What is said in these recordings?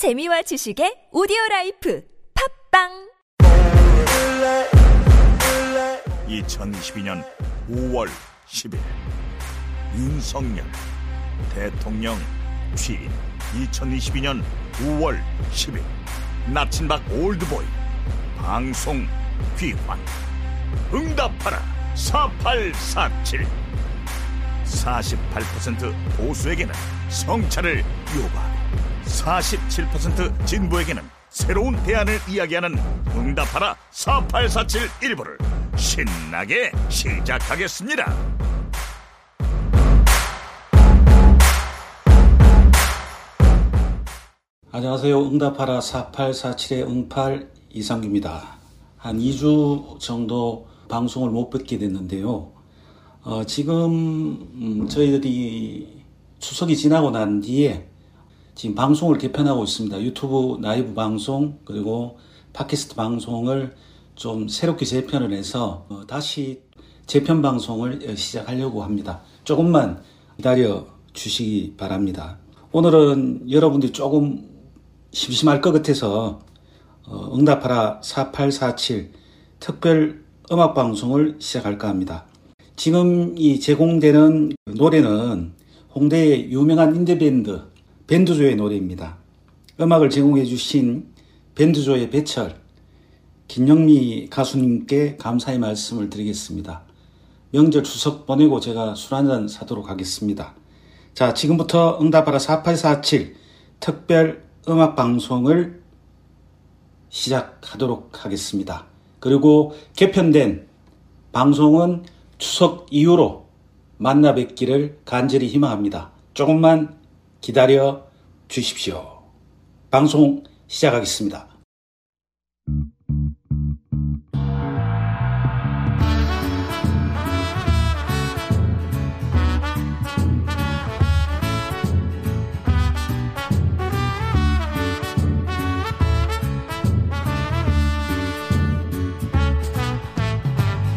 재미와 지식의 오디오 라이프 팟빵! 2022년 5월 10일 윤석열 대통령 취임. 2022년 5월 10일 나친박 올드보이 방송 귀환. 응답하라 4847 48% 보수에게는 성찰을 요구하고 47% 진보에게는 새로운 대안을 이야기하는 응답하라 4847 일부를 신나게 시작하겠습니다. 안녕하세요. 응답하라 4847의 응팔 이상규입니다. 한 2주 정도 방송을 못 뵙게 됐는데요. 어, 지금 음, 저희들이 추석이 지나고 난 뒤에 지금 방송을 개편하고 있습니다. 유튜브 라이브 방송 그리고 팟캐스트 방송을 좀 새롭게 재편을 해서 어, 다시 재편 방송을 시작하려고 합니다. 조금만 기다려 주시기 바랍니다. 오늘은 여러분들이 조금 심심할 것 같아서 어, 응답하라 4847 특별 음악 방송을 시작할까 합니다. 지금 이 제공되는 노래는 홍대의 유명한 인디밴드 밴드조의 노래입니다. 음악을 제공해 주신 밴드조의 배철 김영미 가수님께 감사의 말씀을 드리겠습니다. 명절 추석 보내고 제가 술 한잔 사도록 하겠습니다. 자, 지금부터 응답하라 4847 특별 음악 방송을 시작하도록 하겠습니다. 그리고 개편된 방송은 추석 이후로 만나 뵙기를 간절히 희망합니다. 조금만 기다려 주십시오. 방송 시작하겠습니다.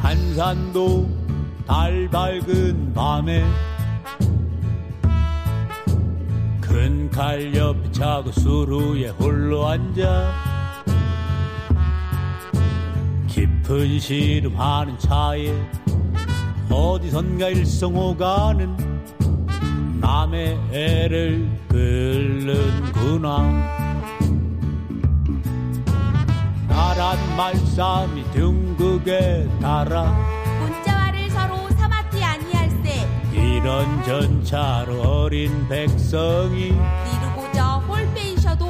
한산도 달 밝은 밤에 큰 칼 옆에 차고 수루에 홀로 앉아 깊은 시름하는 차에 어디선가 일성오가는 남의 애를 끓는구나. 나란 말싸움이 등극에 달아 이런 전차로 어린 백성이 이루고저 홀빼이셔도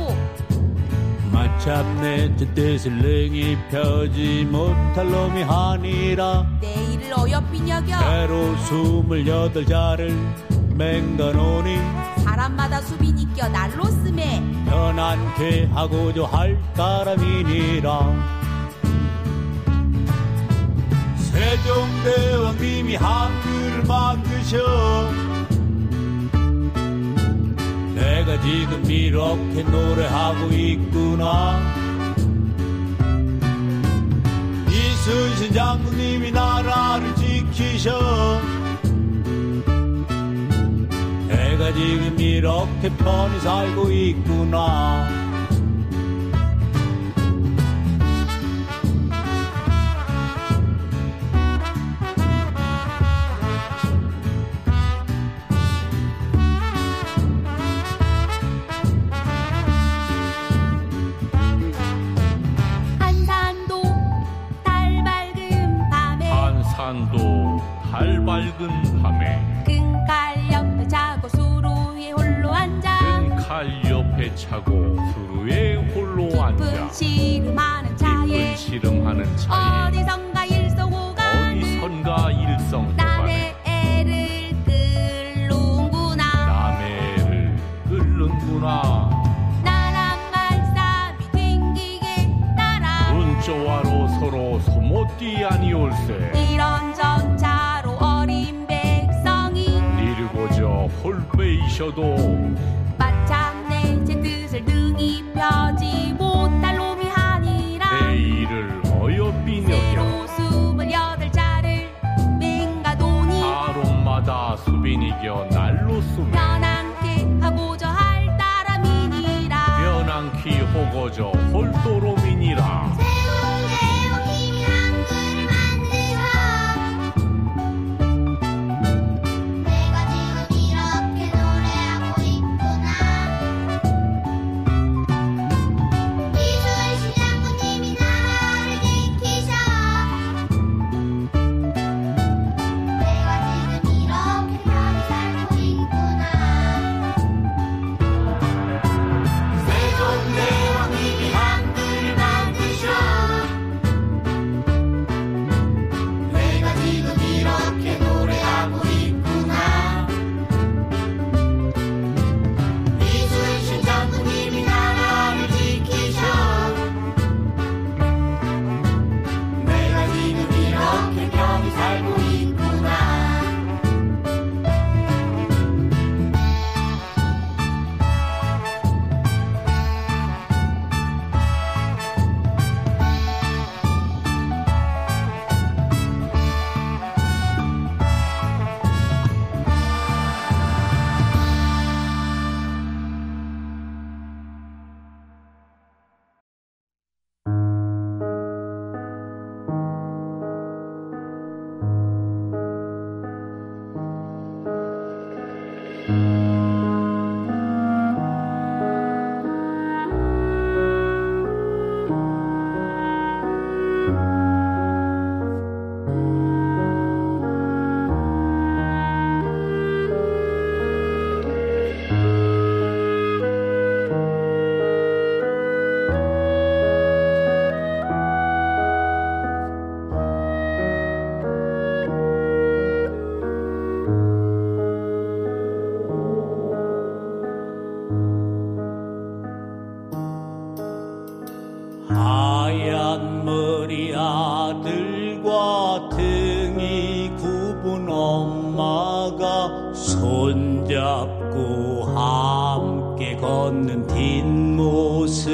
마침내 제 뜻을 능히 펴지 못할 놈이 하니라 내일을 어여삐 여겨 새로 스물여덟 자를 맹가노니 사람마다 수빈이 껴 날로 쓰매 편안케 하고자 할 따름이니라 세종대왕님이 한글을 만드셔. 내가 지금 이렇게 노래하고 있구나. 이순신 장군님이 나라를 지키셔. 내가 지금 이렇게 편히 살고 있구나 차고 수루에 홀로 앉아 시름하는 차에 시름하는 차에 어디선가 일성오가는 어디선가 일성 남의 애를 끌는구나. 남의 애를 끓는구나. 나란 말싸움이 튕기게 따라. 문자와로 서로 소모띠 아니올세. 이런 전차로 어린 백성이 이르고저 홀빼이셔도 즐겨 날로 쏘며 변함께 하고저 할 따람이니라. 변함키 호거저 손잡고 함께 걷는 뒷모습에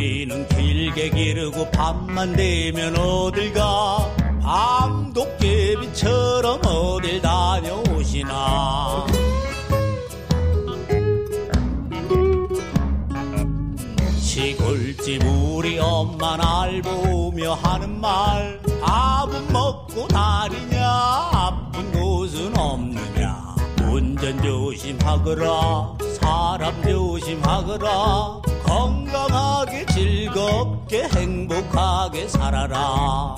머리는 길게 기르고 밤만 되면 어딜 가? 밤도깨비처럼 어딜 다녀오시나? 시골집 우리 엄마 날 보며 하는 말 밥은 먹고 다니냐? 아픈 곳은 없느냐? 운전 조심하거라 사람 조심하거라 건강하게 즐겁게 행복하게 살아라.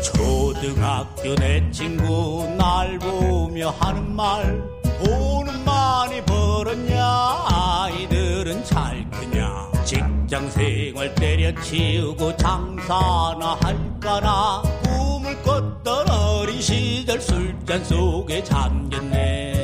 초등학교 내 친구 날 보며 하는 말 돈은 많이 벌었냐? 아이들은 잘 크냐? 직장 생활 때려치우고 장사나 할까나? 꿈을 꿨던 어린 시절 술잔 속에 잠겼네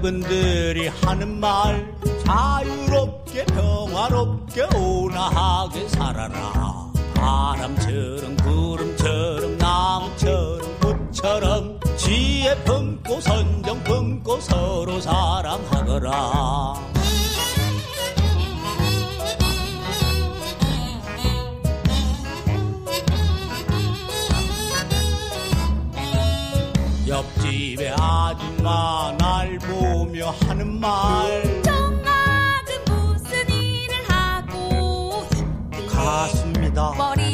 그분들이 하는 말 자유롭게 평화롭게 온화하게 살아라. 바람처럼 구름처럼 나무처럼 꽃처럼 지혜 품고 선정 품고 서로 사랑하거라 집에 아줌마 날 보며 하는 말. 총각은 무슨 일을 하고 있길래 가슴니다. 머리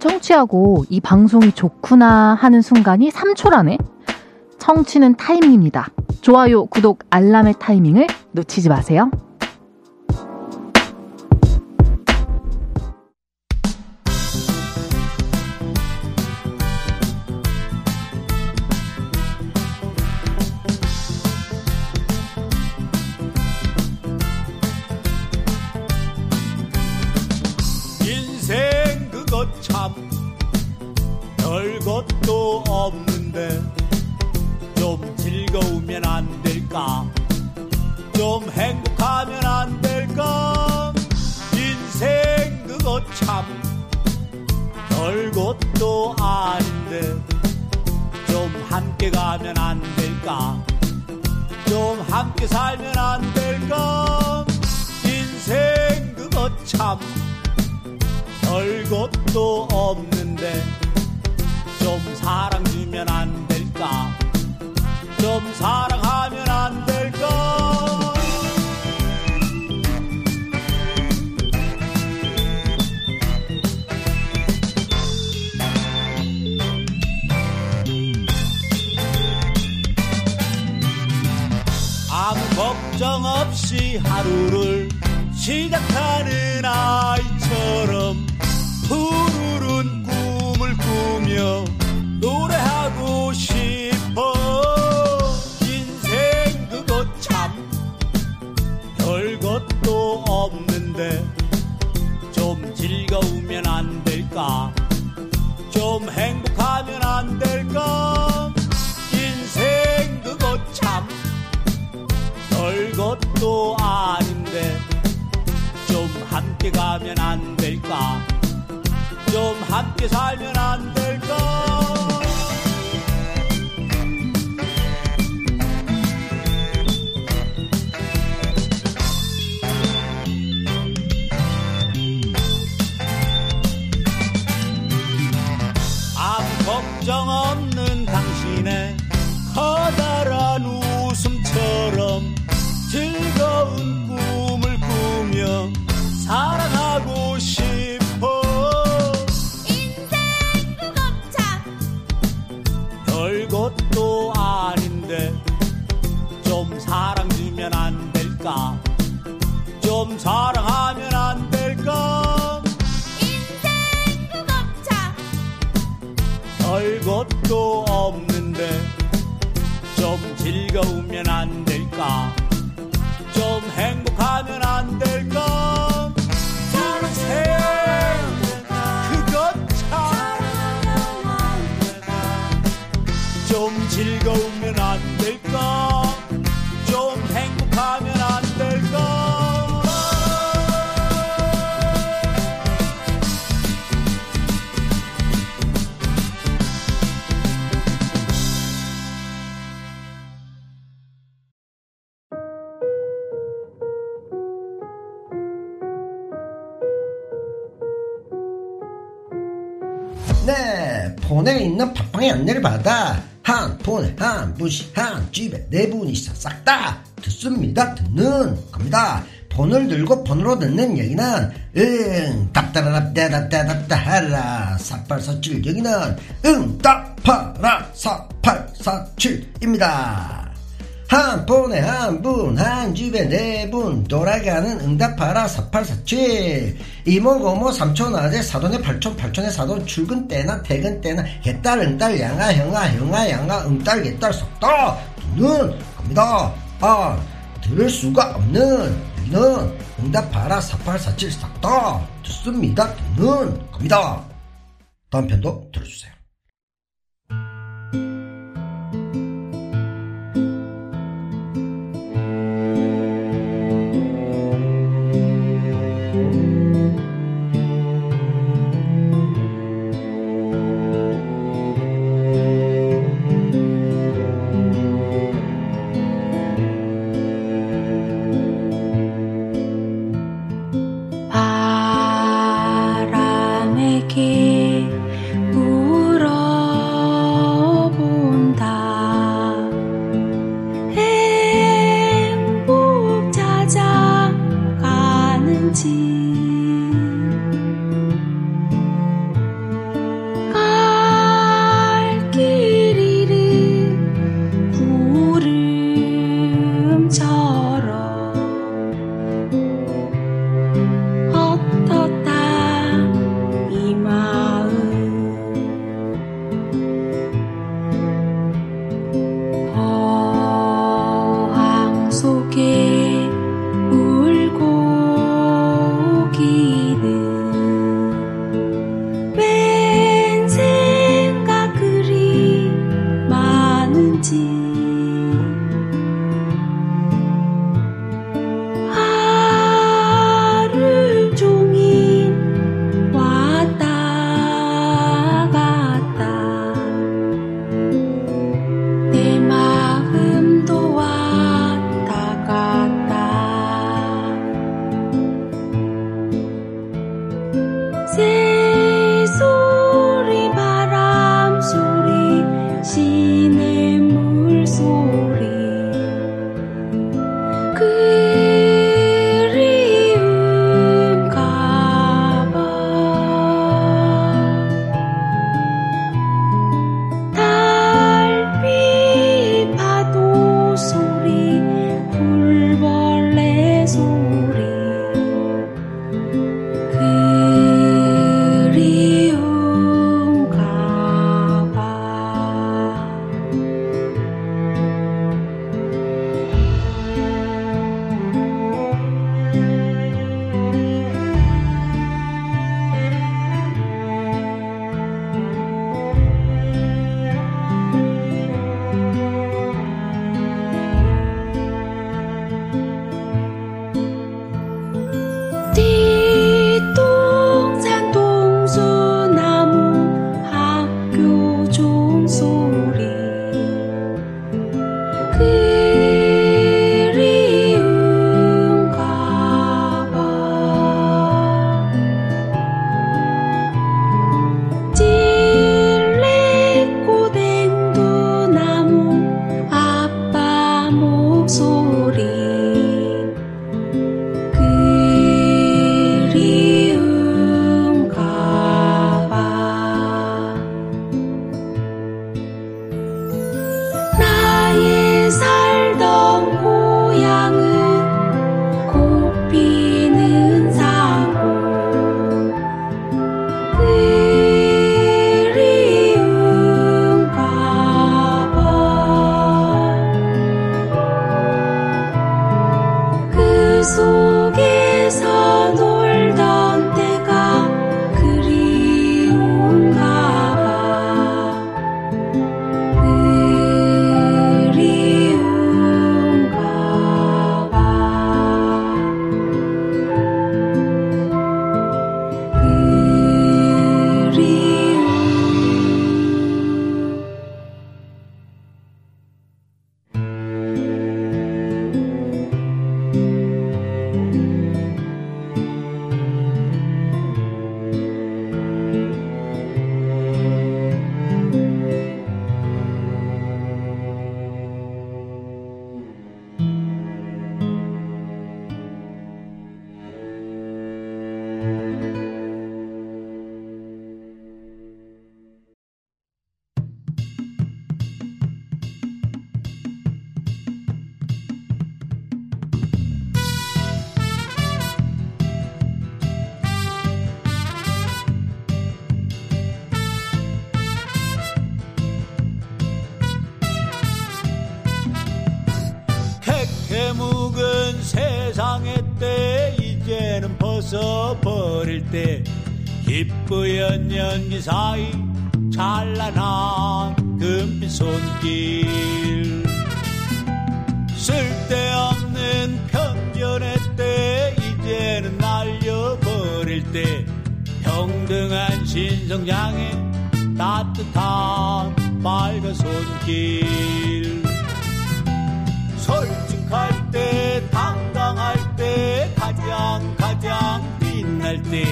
청취하고 이 방송이 좋구나 하는 순간이 3초라네. 청취는 타이밍입니다. 좋아요, 구독, 알람의 타이밍을 놓치지 마세요. 사랑하면 안 될까? 아무 걱정 없이 하루를 시작하는 아이처럼 것도 아닌데 좀 함께 가면 안 될까? 좀 함께 살면 안 될까 네, 폰에 있는 팟빵의 안내를 받아 한 폰에 한 분씩 한 집에 네 분이서 싹다 듣습니다. 듣는 겁니다. 폰을 들고 폰으로 듣는 여기는 응 답답답답답답답 하라 4847 여기는 응 답하라 4847입니다. 한 폰에 한 분, 한 집에 네 분, 돌아가는 응답하라 4847. 이모, 고모, 삼촌, 아재, 사돈의 팔촌, 팔촌의 사돈, 출근 때나 퇴근 때나, 개딸, 응딸, 양아, 형아, 형아, 양아, 응딸, 개딸, 속다, 듣는 겁니다. 아, 들을 수가 없는, 여기는 응답하라 4847 싹다 듣습니다. 듣는 겁니다. 다음 편도 들어주세요. 벗어버릴 때 기쁘연 연기 사이 찬란한 금빛 손길. 쓸데없는 편견의 때 이제는 날려버릴 때 평등한 신성장의 따뜻한 맑은 손길. 솔직할 때 당당할 때 가장 가장 빛날 때.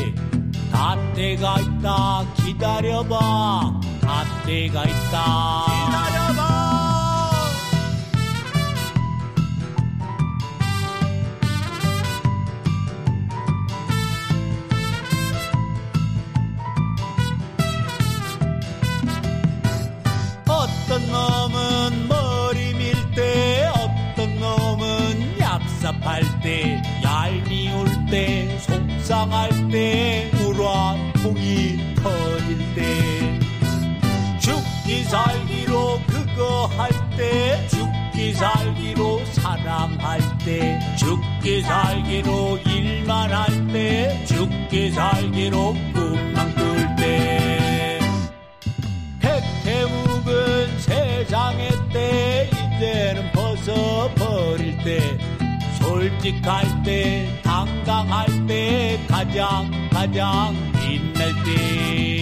닷때가 있다. 기다려봐. 닷때가 있다. 기다려 때 솔직할 때 당당할 때 가장 가장 빛날 때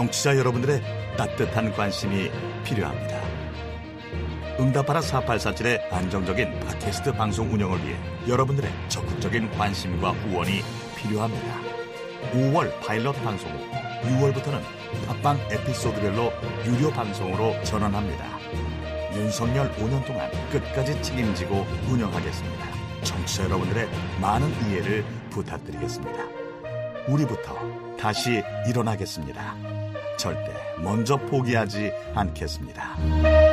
청취자 여러분들의 따뜻한 관심이 필요합니다. 응답하라 4847의 안정적인 팟캐스트 방송 운영을 위해 여러분들의 적극적인 관심과 후원이 필요합니다. 5월 파일럿 방송 후 6월부터는 팟빵 에피소드별로 유료 방송으로 전환합니다. 윤석열 5년 동안 끝까지 책임지고 운영하겠습니다. 청취자 여러분들의 많은 이해를 부탁드리겠습니다. 우리부터 다시 일어나겠습니다. 절대 먼저 포기하지 않겠습니다.